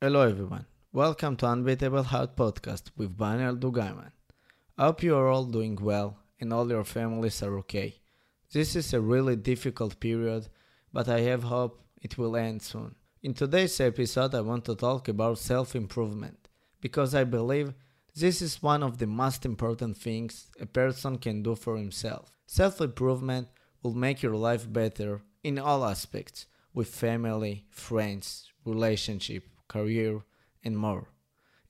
Hello everyone. Welcome to Unbeatable Heart Podcast with Baniel Dugaiman. I hope you are all doing well and all your families are okay. This is a really difficult period, but I have hope it will end soon. In today's episode, I want to talk about self improvement because I believe this is one of the most important things a person can do for himself. Self improvement will make your life better in all aspects with family, friends, relationship, career, and more.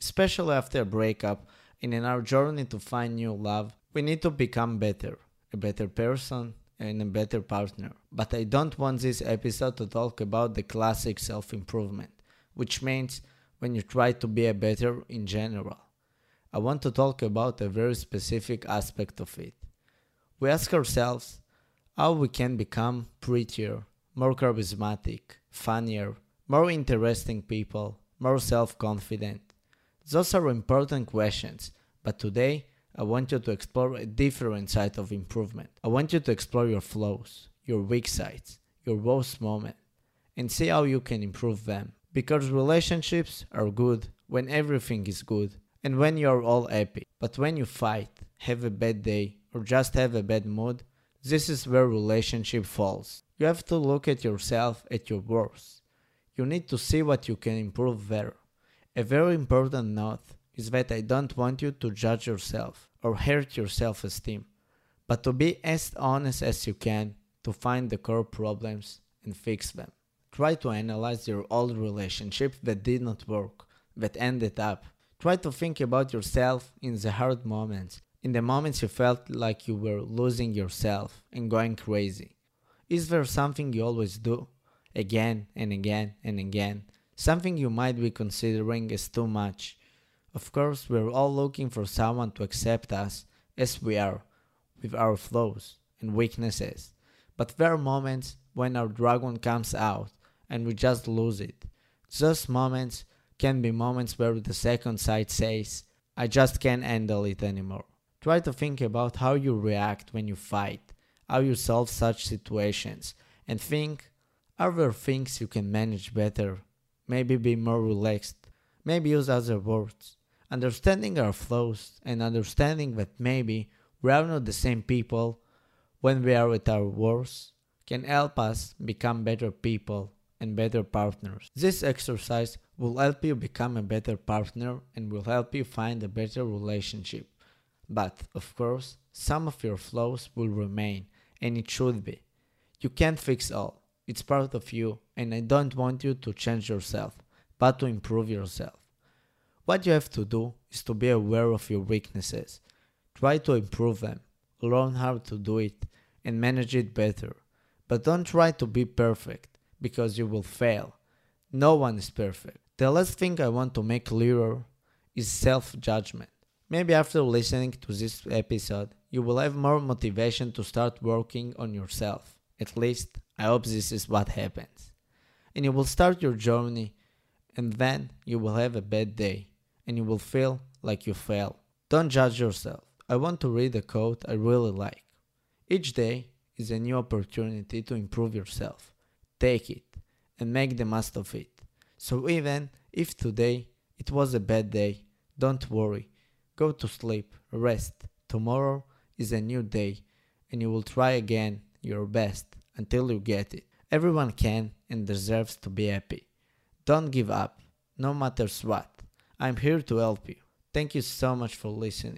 Especially after a breakup and in our journey to find new love, we need to become better, a better person, and a better partner. But I don't want this episode to talk about the classic self improvement, which means when you try to be a better in general. I want to talk about a very specific aspect of it. We ask ourselves how we can become prettier, more charismatic, funnier, more interesting people, more self confident. Those are important questions, but today I want you to explore a different side of improvement. I want you to explore your flaws, your weak sides, your worst moment, and see how you can improve them. Because relationships are good when everything is good and when you are all happy. But when you fight, have a bad day, or just have a bad mood, this is where relationship falls. You have to look at yourself at your worst. You need to see what you can improve there. A very important note is that I don't want you to judge yourself or hurt your self esteem, but to be as honest as you can to find the core problems and fix them. Try to analyze your old relationship that did not work, that ended up. Try to think about yourself in the hard moments, in the moments you felt like you were losing yourself and going crazy. Is there something you always do? Again and again and again. Something you might be considering is too much. Of course, we're all looking for someone to accept us as we are, with our flaws and weaknesses. But there are moments when our dragon comes out and we just lose it. Those moments can be moments where the second side says, I just can't handle it anymore. Try to think about how you react when you fight, how you solve such situations, and think are there things you can manage better? Maybe be more relaxed, maybe use other words. Understanding our flaws and understanding that maybe we are not the same people when we are at our worst can help us become better people and better partners. This exercise will help you become a better partner and will help you find a better relationship. But, of course, some of your flaws will remain, and it should be. You can't fix all. It's part of you, and I don't want you to change yourself, but to improve yourself. What you have to do is to be aware of your weaknesses. Try to improve them, learn how to do it, and manage it better. But don't try to be perfect, because you will fail. No one is perfect. The last thing I want to make clearer is self judgment. Maybe after listening to this episode, you will have more motivation to start working on yourself. At least, I hope this is what happens. And you will start your journey, and then you will have a bad day, and you will feel like you fail. Don't judge yourself. I want to read a quote I really like. Each day is a new opportunity to improve yourself. Take it and make the most of it. So even if today it was a bad day, don't worry. Go to sleep, rest. Tomorrow is a new day, and you will try again your best until you get it. Everyone can and deserves to be happy. Don't give up, no matters what. I'm here to help you. Thank you so much for listening.